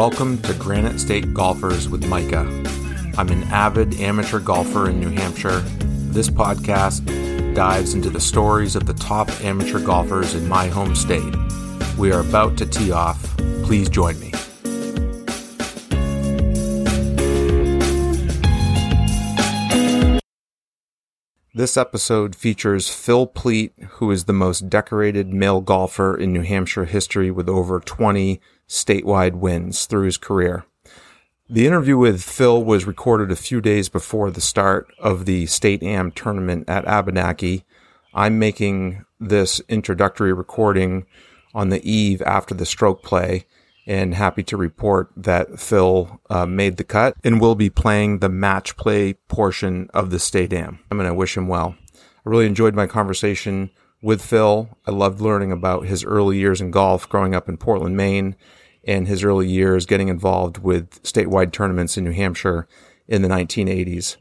Welcome to Granite State Golfers with Micah. I'm an avid amateur golfer in New Hampshire. This podcast dives into the stories of the top amateur golfers in my home state. We are about to tee off. Please join me. This episode features Phil Pleat, who is the most decorated male golfer in New Hampshire history with over 20 statewide wins through his career. The interview with Phil was recorded a few days before the start of the State Am tournament at Abenaki. I'm making this introductory recording on the eve after the stroke play and happy to report that Phil uh, made the cut and will be playing the match play portion of the State Am. I'm going to wish him well. I really enjoyed my conversation with Phil. I loved learning about his early years in golf growing up in Portland, Maine, and his early years getting involved with statewide tournaments in New Hampshire in the 1980s.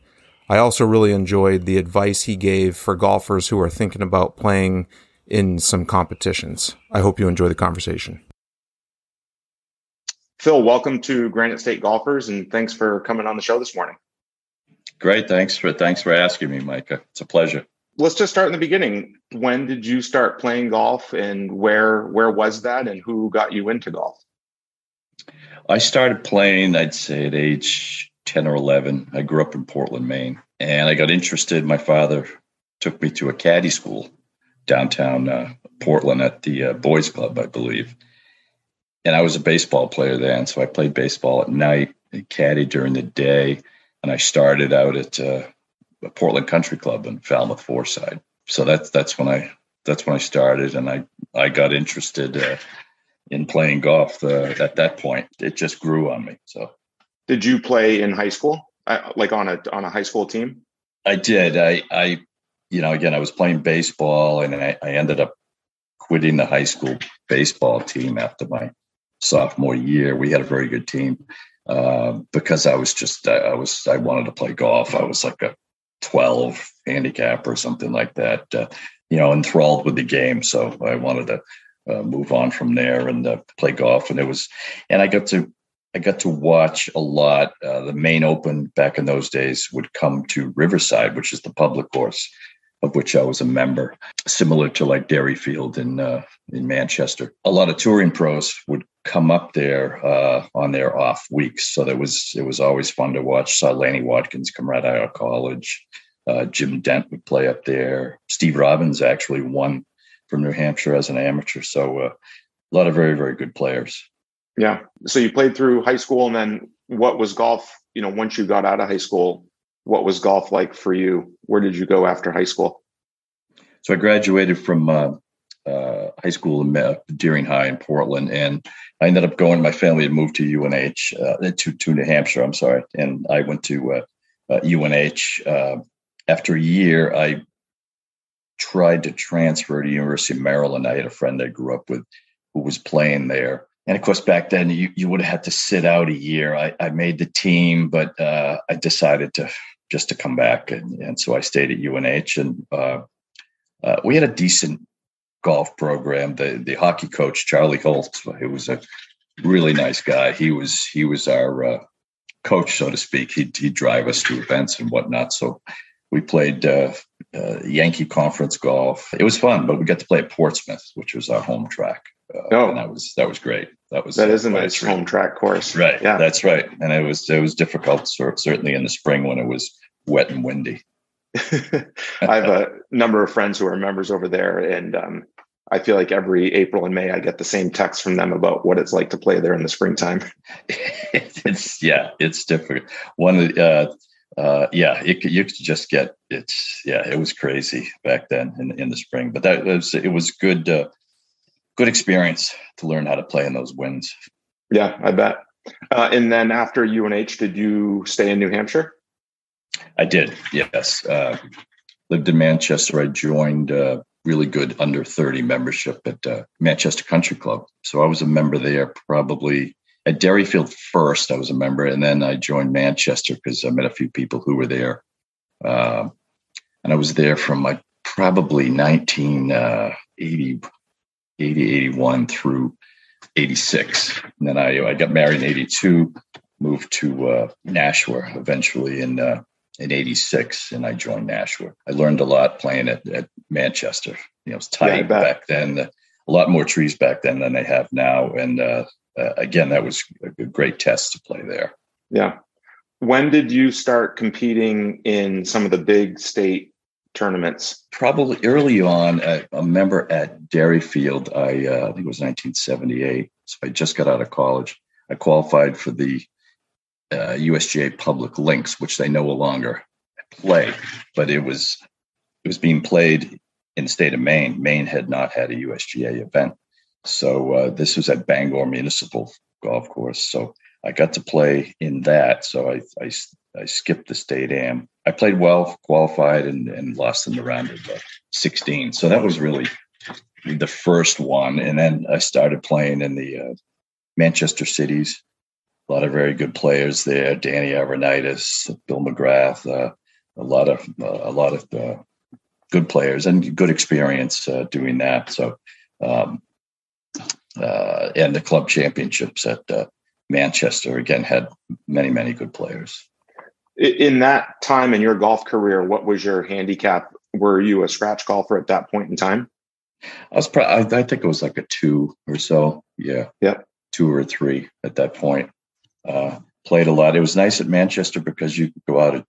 I also really enjoyed the advice he gave for golfers who are thinking about playing in some competitions. I hope you enjoy the conversation. Phil, welcome to Granite State Golfers, and thanks for coming on the show this morning. Great, thanks for thanks for asking me, Micah. It's a pleasure. Let's just start in the beginning. When did you start playing golf, and where where was that, and who got you into golf? I started playing, I'd say, at age ten or eleven. I grew up in Portland, Maine, and I got interested. My father took me to a caddy school downtown uh, Portland at the uh, Boys Club, I believe and I was a baseball player then, so I played baseball at night, and caddy during the day, and I started out at uh, a Portland Country Club in Falmouth Foreside. So that's that's when I that's when I started, and I I got interested uh, in playing golf. Uh, at that point, it just grew on me. So, did you play in high school, uh, like on a on a high school team? I did. I I you know again I was playing baseball, and I, I ended up quitting the high school baseball team after my sophomore year. We had a very good team uh, because I was just I was I wanted to play golf. I was like a 12 handicap or something like that. Uh, you know, enthralled with the game. So I wanted to uh, move on from there and uh, play golf. And it was, and I got to I got to watch a lot. Uh, the Maine Open back in those days would come to Riverside, which is the public course of which I was a member, similar to like Derryfield in uh, in Manchester. A lot of touring pros would come up there uh, on their off weeks, so that was it was always fun to watch. Saw Lanny Wadkins come right out of college. Uh, Jim Dent would play up there. Steve Robbins actually won from New Hampshire as an amateur, so uh, a lot of very very good players. Yeah. So you played through high school, and then what was golf? You know, once you got out of high school, what was golf like for you? Where did you go after high school? So I graduated from uh, high school in Deering High in Portland, and I ended up going. My family had moved to UNH uh, to to New Hampshire. I'm sorry, and I went to UNH. Uh, uh, after a year, I tried to transfer to University of Maryland. I had a friend I grew up with who was playing there, and of course, back then you, you would have had to sit out a year. I, I made the team, but uh, I decided to just to come back, and, and so I stayed at UNH, and uh, we had a decent golf program. The the hockey coach Charlie Holt, he was a really nice guy. He was he was our uh, coach, so to speak. He'd, he'd drive us to events and whatnot. So we played uh, uh, Yankee Conference golf. It was fun, but we got to play at Portsmouth, which was our home track. Uh, oh, that was that was great. That was that is a nice home track course, right? Yeah, that's right. And it was it was difficult, certainly in the spring when it was wet and windy. I have a number of friends who are members over there, and um, I feel like every April and May I get the same text from them about what it's like to play there in the springtime. it's yeah, it's different. One of the, uh, uh, yeah, it, you could just get it's yeah, it was crazy back then in, in the spring, but that was it was good. Uh, good experience to learn how to play in those winds. Yeah, I bet. Uh, and then after UNH, did you stay in New Hampshire? I did. Yes. Uh, lived in Manchester. I joined a really good under 30 membership at uh, Manchester Country Club. So I was a member there probably at Derryfield first. I was a member, and then I joined Manchester because I met a few people who were there. Uh, and I was there from like probably 1980, 80, 81 through 86. And then I, I got married in 82, moved to uh, Nashua eventually in uh, in 86 and I joined Nashua. I learned a lot playing at, at Manchester. You know, it was tight yeah, back then, a lot more trees back then than they have now. And uh, uh, again, that was a great test to play there. Yeah. When did you start competing in some of the big state tournaments? Probably early on. I remember at Derryfield, I, uh, I think it was 1978. So I just got out of college. I qualified for the uh, USGA Public Links, which they no longer play, but it was it was being played in the state of Maine. Maine had not had a USGA event, so uh, this was at Bangor Municipal Golf Course. So I got to play in that. So I I, I skipped the state am. I played well, qualified, and, and lost in the round of uh, 16. So that was really the first one. And then I started playing in the uh, Manchester cities. A lot of very good players there. Danny Avranaitis, Bill McGrath, uh, a lot of uh, a lot of uh, good players and good experience uh, doing that. So, um, uh, and the club championships at Manchester again had many many good players. In that time in your golf career, what was your handicap? Were you a scratch golfer at that point in time? I was, pro- I, I, think it was like a two or so. Yeah. Yep. Two or three at that point. Uh, played a lot. It was nice at Manchester because you could go out at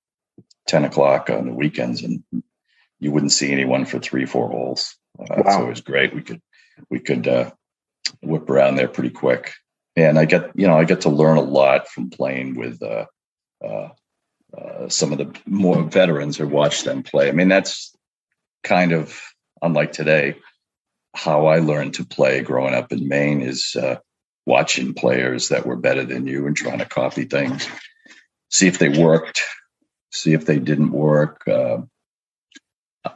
10 o'clock on the weekends and you wouldn't see anyone for three, four holes. Uh, wow. So it was great. We could, we could, uh, whip around there pretty quick. And I get, you know, I get to learn a lot from playing with, uh, uh, uh, some of the more veterans or watch them play. I mean, that's kind of unlike today how I learned to play growing up in Maine is uh, watching players that were better than you and trying to copy things, see if they worked, see if they didn't work. Uh,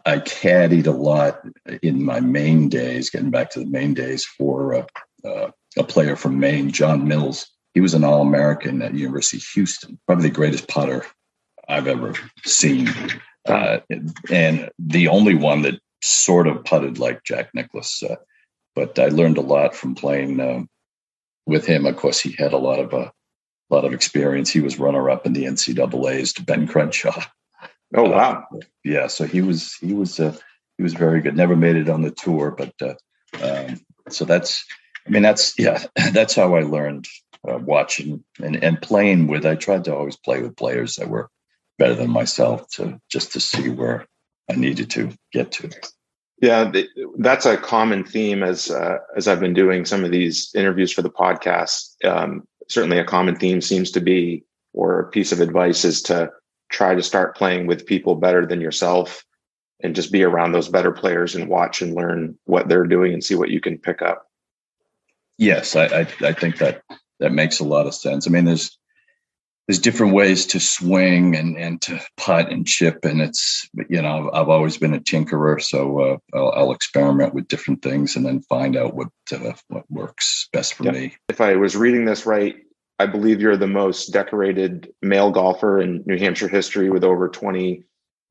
I caddied a lot in my Maine days, getting back to the Maine days for uh, uh a player from Maine, John Mills. He was an All American at University of Houston, probably the greatest putter I've ever seen. Uh, and the only one that sort of putted like Jack Nicklaus. Uh, but I learned a lot from playing um, with him. Of course, he had a lot of a uh, lot of experience. He was runner up in the NCAA's to Ben Crenshaw. Oh wow! Uh, yeah, so he was he was uh, he was very good. Never made it on the tour, but uh, um, so that's I mean that's yeah that's how I learned uh, watching and and playing with. I tried to always play with players that were better than myself to just to see where I needed to get to. Yeah, that's a common theme as uh, as I've been doing some of these interviews for the podcast. Um, certainly, a common theme seems to be, or a piece of advice is to try to start playing with people better than yourself, and just be around those better players and watch and learn what they're doing and see what you can pick up. Yes, I I, I think that that makes a lot of sense. I mean, there's there's different ways to swing and, and to putt and chip. And it's, you know, I've always been a tinkerer. So uh, I'll, I'll, experiment with different things and then find out what, uh, what works best for me. If I was reading this right, I believe you're the most decorated male golfer in New Hampshire history with over 20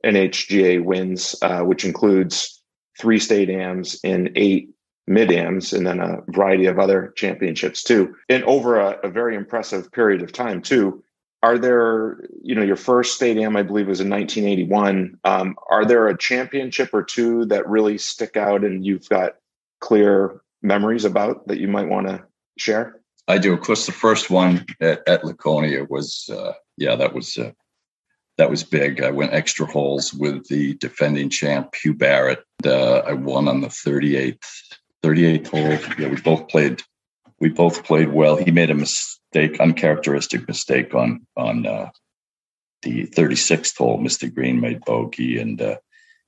NHGA wins, uh, which includes three state AMs and eight mid AMs, and then a variety of other championships too. And over a, a very impressive period of time too are there you know your first state am i believe was in 1981 um, are there a championship or two that really stick out and you've got clear memories about that you might want to share? I do. Of course the first one at, at laconia was uh, yeah that was uh, that was big. I went extra holes with the defending champ hugh barrett. Uh, i won on the 38th 38th hole. Yeah we both played we both played well. He made a mistake mistake, uncharacteristic mistake on on uh, the 36th hole. Mr. Green made bogey, and uh,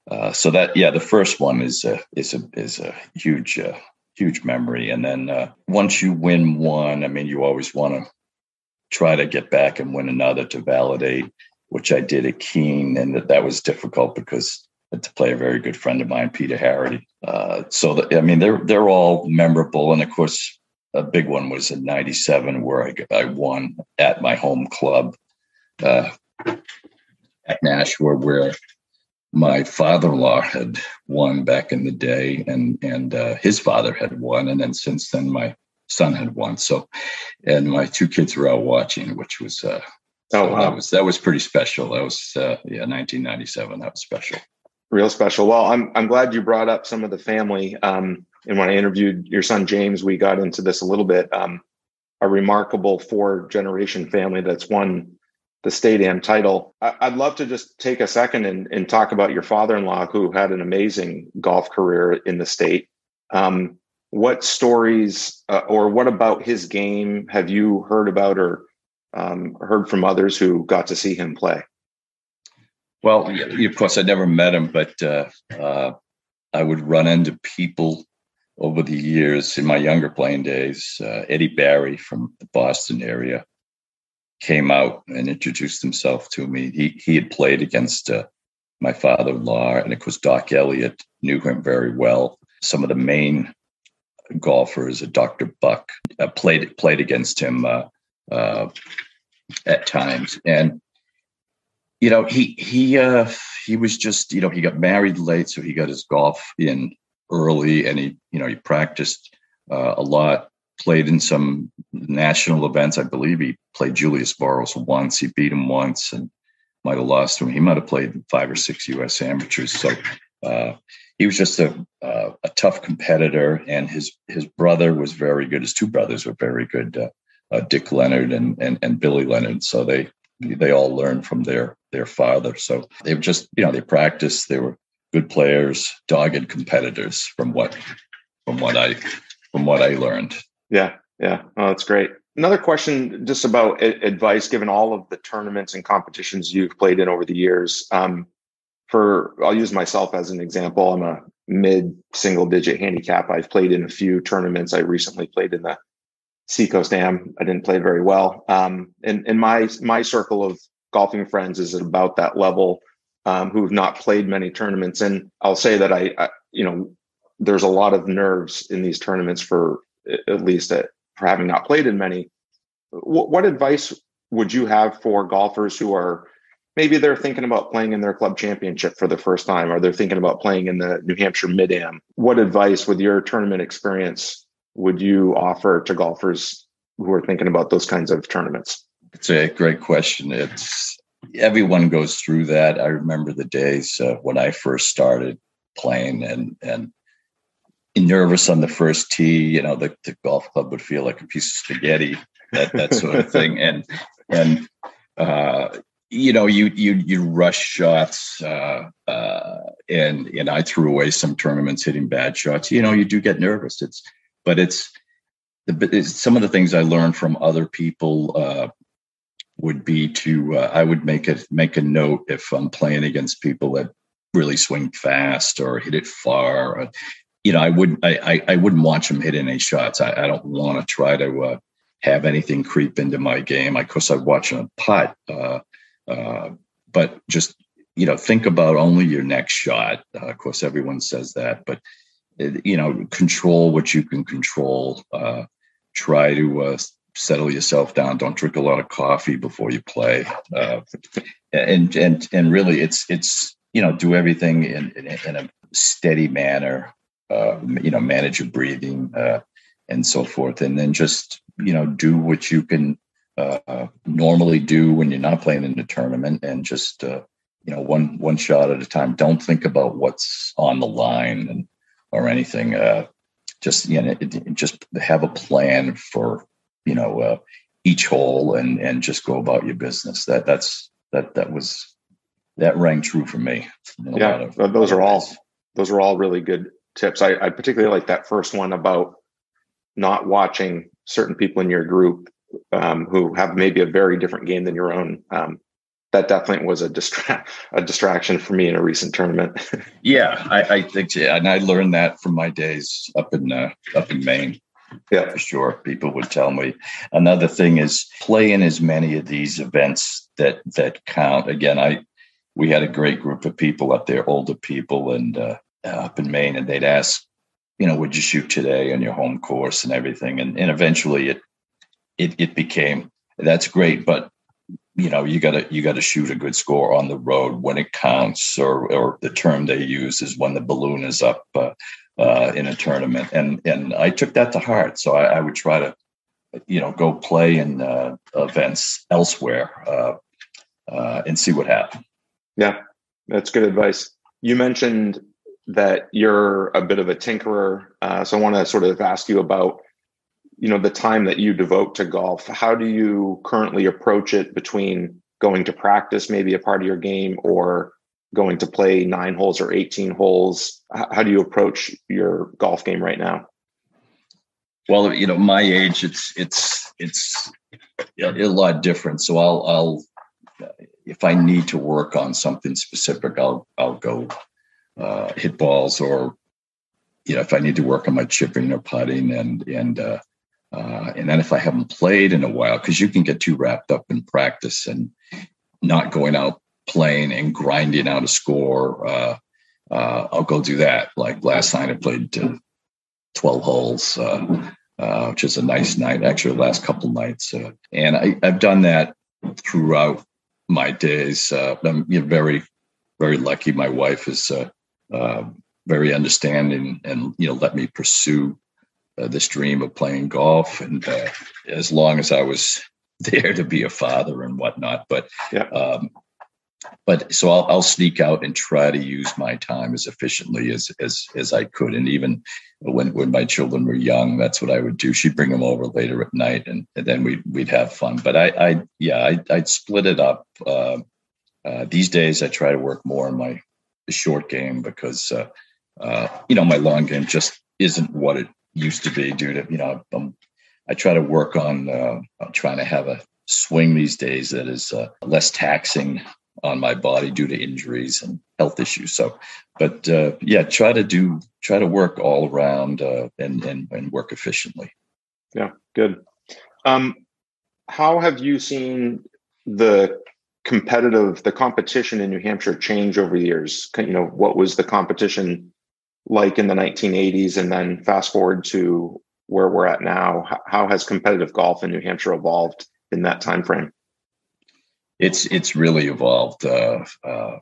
uh, so that yeah, the first one is a is a is a huge uh, huge memory. And then uh, once you win one, I mean, you always want to try to get back and win another to validate, which I did at Keene, and that, that was difficult because to play a very good friend of mine, Peter Harrity. Uh, so the, I mean, they're they're all memorable, and of course, a big one was in 97 where I, I won at my home club uh, at Nashua where my father-in-law had won back in the day and and uh, his father had won and then since then my son had won. So, and my two kids were out watching, which was uh, oh wow. that was that was pretty special. That was uh, yeah, 1997. That was special. Real special. Well, I'm I'm glad you brought up some of the family. Um, and when I interviewed your son James, we got into this a little bit. Um, a remarkable four generation family that's won the state am title. I, would love to just take a second and, and talk about your father in law, who had an amazing golf career in the state. Um, what stories uh, or what about his game have you heard about or um, heard from others who got to see him play? Well, of course, I never met him, but uh, uh, I would run into people over the years in my younger playing days. Uh, Eddie Barry from the Boston area came out and introduced himself to me. He he had played against uh, my father-in-law, and of course Doc Elliott knew him very well. Some of the Maine golfers, uh, Dr. Buck, uh, played played against him uh, uh, at times, and you know he he he was just you know he got married late, so he got his golf in early, and he you know he practiced a lot played in some national events. I believe he played Julius Boros once. He beat him once and might have lost him. He might have played five or six U.S. amateurs. So uh, he was just a, uh, a tough competitor, and his his brother was very good. His two brothers were very good, uh, uh Dick Leonard and, and and Billy Leonard. So they they all learned from their their father. So they just you know they practiced. They were good players, dogged competitors. From what from what I from what I learned. Yeah, yeah. Oh, that's great. Another question just about advice, given all of the tournaments and competitions you've played in over the years. Um, for I'll use myself as an example. I'm a mid single digit handicap. I've played in a few tournaments. I recently played in the Seacoast Am. I didn't play very well. Um, and, and my my circle of golfing friends is at about that level um, who've not played many tournaments. And I'll say that I, I, you know, there's a lot of nerves in these tournaments for at least at, for having not played in many. What, what advice would you have for golfers who are maybe they're thinking about playing in their club championship for the first time, or they're thinking about playing in the New Hampshire Mid Am? What advice, with your tournament experience, would you offer to golfers who are thinking about those kinds of tournaments? It's a great question. It's everyone goes through that. I remember the days uh, when I first started playing, and and nervous on the first tee, you know, the, the golf club would feel like a piece of spaghetti, that that sort of thing. And and uh, you know, you you you rush shots, uh, uh, and and I threw away some tournaments hitting bad shots. You know, you do get nervous. It's but it's the it's, some of the things I learned from other people uh, would be to uh, I would make it make a note if I'm playing against people that really swing fast or hit it far. Or, you know, I wouldn't, I, I, wouldn't watch them hit any shots. I, I don't want to try to uh, have anything creep into my game. Of course, I watch him putt, uh, uh, but just you know, think about only your next shot. Uh, of course, everyone says that, but uh, you know, control what you can control. Try to settle yourself down. Don't drink a lot of coffee before you play, and and and really, it's it's you know, do everything in, in, in a steady manner uh, you know, manage your breathing uh, and so forth, and then just you know do what you can uh, normally do when you're not playing in the tournament, and just uh, you know one one shot at a time. Don't think about what's on the line and or anything. Uh, just you know, it, just have a plan for you know uh, each hole and and just go about your business. That that's that that was that rang true for me. Yeah, of, those are all those are all really good tips. I, I particularly like that first one about not watching certain people in your group um, who have maybe a very different game than your own. Um, that definitely was a distra- a distraction for me in a recent tournament. yeah, I, I, think, yeah, and I learned that from my days up in uh, up in Maine. Yeah, for sure. People would tell me. Another thing is play in as many of these events that that count. Again, I we had a great group of people up there, older people, and uh, up in Maine, and they'd ask, you know, would you shoot today on your home course and everything? And and eventually it it it became that's great, but you know you gotta you gotta shoot a good score on the road when it counts or or the term they use is when the balloon is up uh, uh, in a tournament. And and i took that to heart. So i, I would try to you know go play in uh, events elsewhere uh, uh, and see what happens yeah that's good advice. You mentioned that you're a bit of a tinkerer uh, so i want to sort of ask you about you know the time that you devote to golf how do you currently approach it between going to practice maybe a part of your game or going to play nine holes or 18 holes? How do you approach your golf game right now? Well you know my age it's it's it's a lot different. So i'll i'll if i need to work on something specific i'll i'll go uh, hit balls or you know if i need to work on my chipping or putting and and uh, uh, and then if I haven't played in a while, because you can get too wrapped up in practice and not going out playing and grinding out a score, uh, uh, I'll go do that. Like last night, I played uh, 12 holes, uh, uh, which is a nice night, actually, the last couple nights. and I, have done that throughout my days. I'm you know, very, very lucky. My wife is very understanding and, you know, let me pursue uh, this dream of playing golf, and uh, as long as I was there to be a father and whatnot. But yeah. Um, but so I'll, I'll sneak out and try to use my time as efficiently as as as I could. And even when when my children were young, that's what I would do. She'd bring them over later at night, and, and then we'd we'd have fun. But I, I yeah, I, I'd split it up. Uh, uh, these days, I try to work more on my short game because uh, uh, you know my long game just isn't what it used to be due to you know I'm, i try to work on uh, trying to have a swing these days that is uh, less taxing on my body due to injuries and health issues. So, but uh, yeah, try to do try to work all around uh, and, and and work efficiently. Yeah, good. Um, how have you seen the competitive the competition in New Hampshire change over the years? You know, what was the competition like in the 1980s and then fast forward to where we're at now how has competitive golf in new hampshire evolved in that time frame it's it's really evolved uh, uh,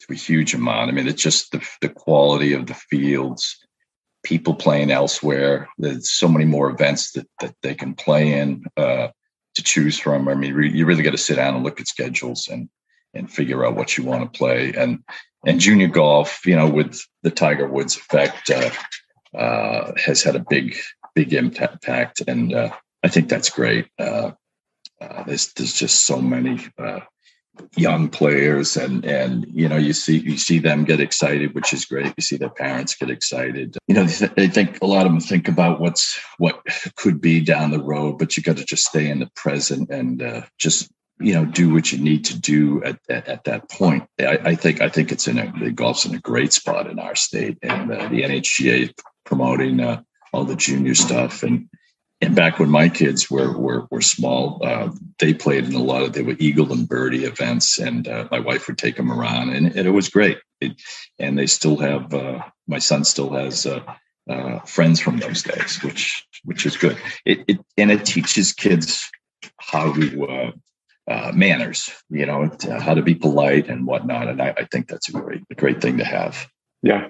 to a huge amount. I mean it's just the, the quality of the fields people playing elsewhere there's so many more events that, that they can play in uh, to choose from. I mean re- you really got to sit down and look at schedules and and figure out what you want to play. And and junior golf, you know, with the Tiger Woods effect, uh, uh, has had a big, big impact, and uh, I think that's great. Uh, uh, there's there's just so many uh, young players, and and you know, you see you see them get excited, which is great. You see their parents get excited. You know, they think a lot of them think about what's what could be down the road, but you got to just stay in the present and just you know do what you need to do at, at, at that point. I, I, think I think it's in a the golf's in a great spot in our state, and uh, the NHGA promoting uh, all the junior stuff and. And back when my kids were were, were small, uh, they played in a lot of they were eagle and birdie events, and uh, my wife would take them around, and, and it was great. It, and they still have uh, my son still has uh, friends from those days, which which is good. It, it and it teaches kids how to uh, manners, you know, to, how to be polite and whatnot. And I, I, think that's a great, a great thing to have. Yeah.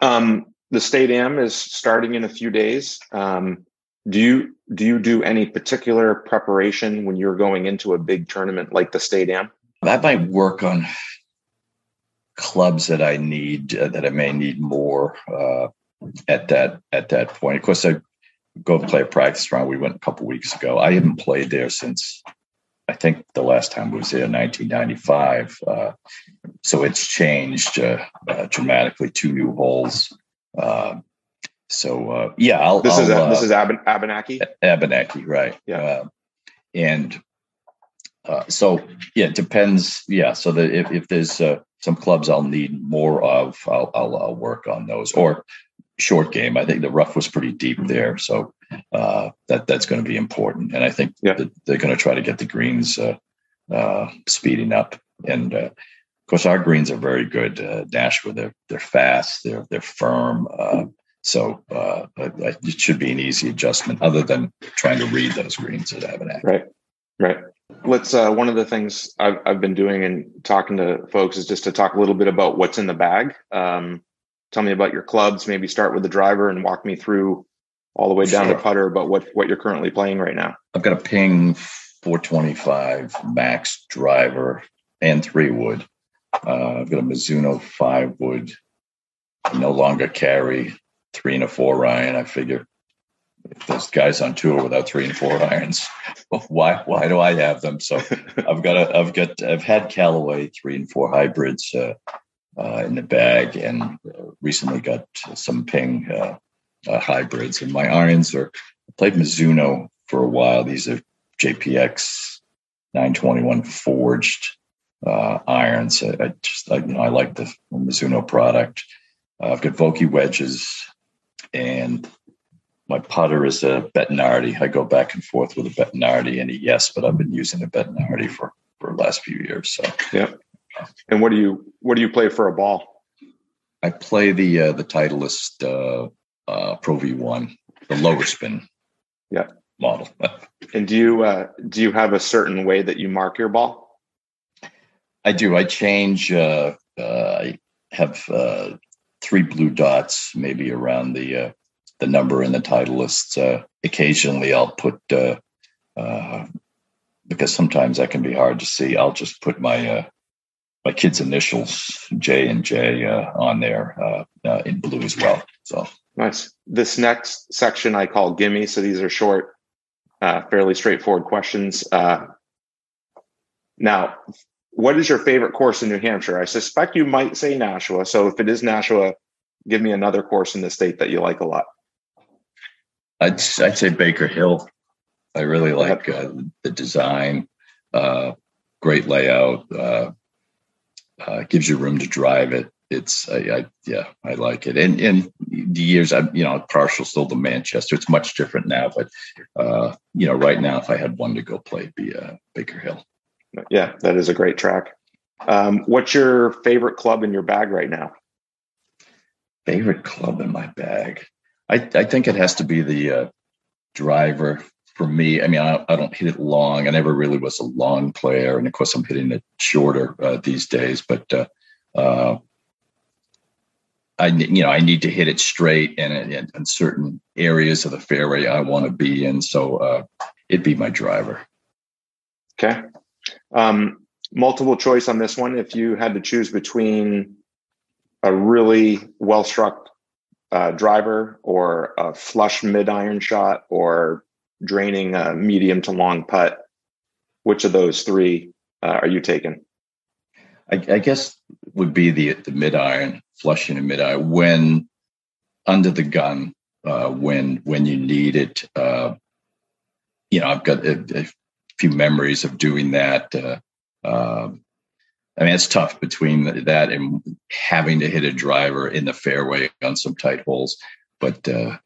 Um, the state am is starting in a few days. Um, do you do you do any particular preparation when you're going into a big tournament like the state am? I might work on clubs that I need uh, that I may need more uh, at that at that point. Of course, I go play a practice round. We went a couple weeks ago. I haven't played there since I think the last time was in 1995. Uh, so it's changed uh, uh, dramatically. Two new holes. Uh, so uh, yeah, I'll, this I'll, is this is Ab- Abenaki. Abenaki, right? Yeah, and so yeah, it depends. Yeah, so that if, if there's some clubs I'll need more of, I'll, I'll, I'll work on those. Or short game. I think the rough was pretty deep there, so uh, that that's going to be important. And I think yeah. they're going to try to get the greens uh, uh, speeding up. And uh, of course, our greens are very good. Uh, Nashua, they're they're fast, they're they're firm. Uh, so it should be an easy adjustment, other than trying to read those greens at Abenaki. Right, right. let's uh, one of the things I've, I've been doing and talking to folks is just to talk a little bit about what's in the bag um, tell me about your clubs maybe start with the driver and walk me through all the way down sure. to putter but what what you're currently playing right now i've got a ping 425 max driver and three wood uh, i've got a mizuno five wood I no longer carry three and a four iron i figure if there's guys on tour without three and four irons, why why do I have them? So I've got a I've got I've had Callaway three and four hybrids uh, uh, in the bag, and uh, recently got some Ping uh, uh, hybrids. And my irons are I played Mizuno for a while. These are JPX 921 forged uh, irons. I, I just I, you know I like the Mizuno product. I've got Vokey wedges and my putter is a Bettinardi. I go back and forth with a Bettinardi and a yes, but I've been using a Bettinardi for for the last few years. So yeah. And what do you what do you play for a ball? I play the uh, the Titleist uh, uh, Pro V one, the lower spin. Yeah. Model. and do you uh, do you have a certain way that you mark your ball? I do. I change. Uh, uh, I have uh, three blue dots, maybe around the uh, the number in the Titleist. Uh, occasionally, I'll put uh, uh, because sometimes that can be hard to see. I'll just put my uh, my kid's initials J and J uh, on there uh, uh, in blue as well. So nice. This next section I call gimme. So these are short, uh, fairly straightforward questions. Uh, now, what is your favorite course in New Hampshire? I suspect you might say Nashua. So if it is Nashua, give me another course in the state that you like a lot. I'd I'd say Baker Hill. I really like uh, the design, uh, great layout. Uh, uh, gives you room to drive it. It's I, I, yeah I like it. And and the years I'm you know partial still to Manchester. It's much different now, but uh, you know right now if I had one to go play, it'd be uh, Baker Hill. Yeah, that is a great track. Um, what's your favorite club in your bag right now? Favorite club in my bag. I, I think it has to be the uh, driver for me. I mean, I, I, don't hit it long. I never really was a long player, and of course, I'm hitting it shorter uh, these days. But uh, uh, I, you know, I need to hit it straight and in, certain areas of the fairway I want to be in. So uh, it'd be my driver. Okay. Um, multiple choice on this one. If you had to choose between a really well struck uh, driver or a flush mid iron shot or draining a medium to long putt, which of those three uh, are you taking? I, I, guess would be the the mid iron, flushing a mid iron when under the gun, uh, when when you need it. Uh, you know, I've got a, a, few memories of doing that. Uh, um, I mean, it's tough between that and having to hit a driver in the fairway on some tight holes, but uh,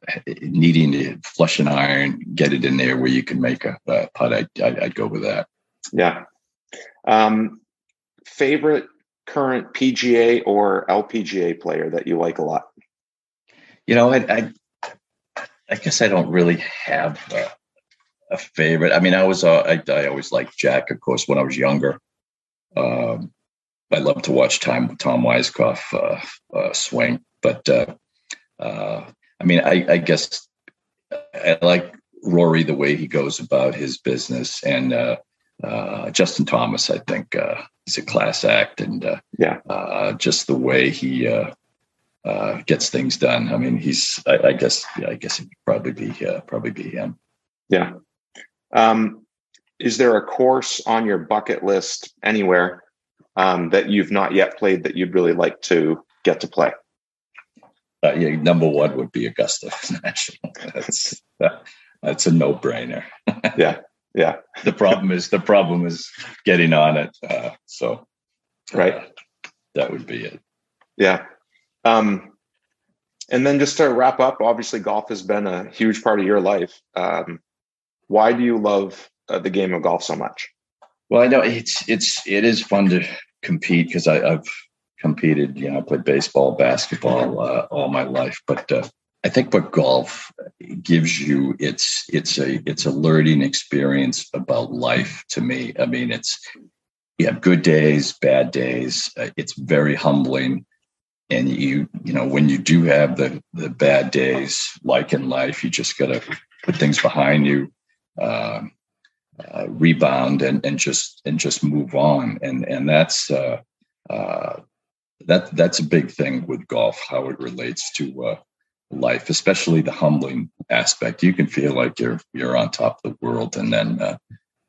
needing to flush an iron, get it in there where you can make a, a putt. I'd, I'd, go with that. Yeah. Um, favorite current PGA or LPGA player that you like a lot? You know, I, I, I guess I don't really have a, a favorite. I mean, I was, uh, I, I always liked Jack, of course, when I was younger. Um, I love to watch Tom Tom Weiskopf uh, uh, swing, but uh, uh, I mean, I, I, guess I like Rory the way he goes about his business, and uh, uh, Justin Thomas. I think uh, he's a class act, and uh, yeah, just the way he gets things done. I mean, he's. I, I guess. Yeah, I guess it would probably be probably be him. Yeah. Um, is there a course on your bucket list anywhere um, that you've not yet played that you'd really like to get to play? Uh, yeah, number one would be Augusta National. That's that's a no brainer. yeah, yeah. the problem is the problem is getting on it. Uh, so, right, uh, that would be it. Yeah. Um, and then just to wrap up, obviously golf has been a huge part of your life. Um, why do you love uh, the game of golf so much? Well, I know it's it's it is fun to compete because I've competed. You know, I played baseball, basketball uh, all my life, but uh, I think what golf gives you it's it's a it's a learning experience about life to me. I mean, it's you have good days, bad days. Uh, it's very humbling, and you you know when you do have the the bad days, like in life, you just got to put things behind you, uh, uh, rebound, and and just and just move on. And and that's uh, uh, that that's a big thing with golf, how it relates to uh, life, especially the humbling aspect. You can feel like you're you're on top of the world, and then uh,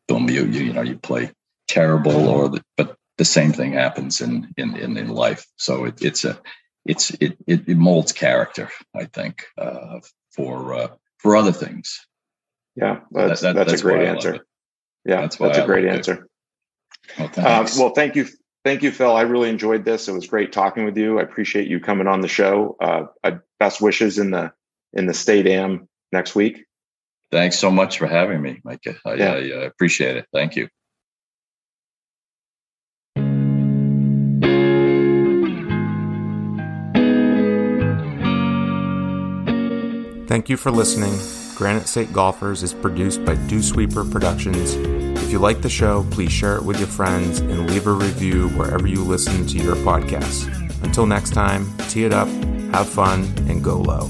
boom, you you, you know you play terrible, or the, but the same thing happens in in in, in life. So it, it's a it's it, it, it molds character, I think, uh, for uh, for other things. Yeah, that's that, that, that's, that's, a great answer. Yeah, that's, that's a great answer. Well, uh, well, thank you thank you, Phil. I really enjoyed this. It was great talking with you. I appreciate you coming on the show. Uh, best wishes in the in the state am next week. Thanks so much for having me, Micah. I, yeah. I, I appreciate it. Thank you. Thank you for listening. Granite State Golfers is produced by Dew Sweeper Productions if you like the show, please share it with your friends and leave a review wherever you listen to your podcasts. Until next time, tee it up, have fun, and go low.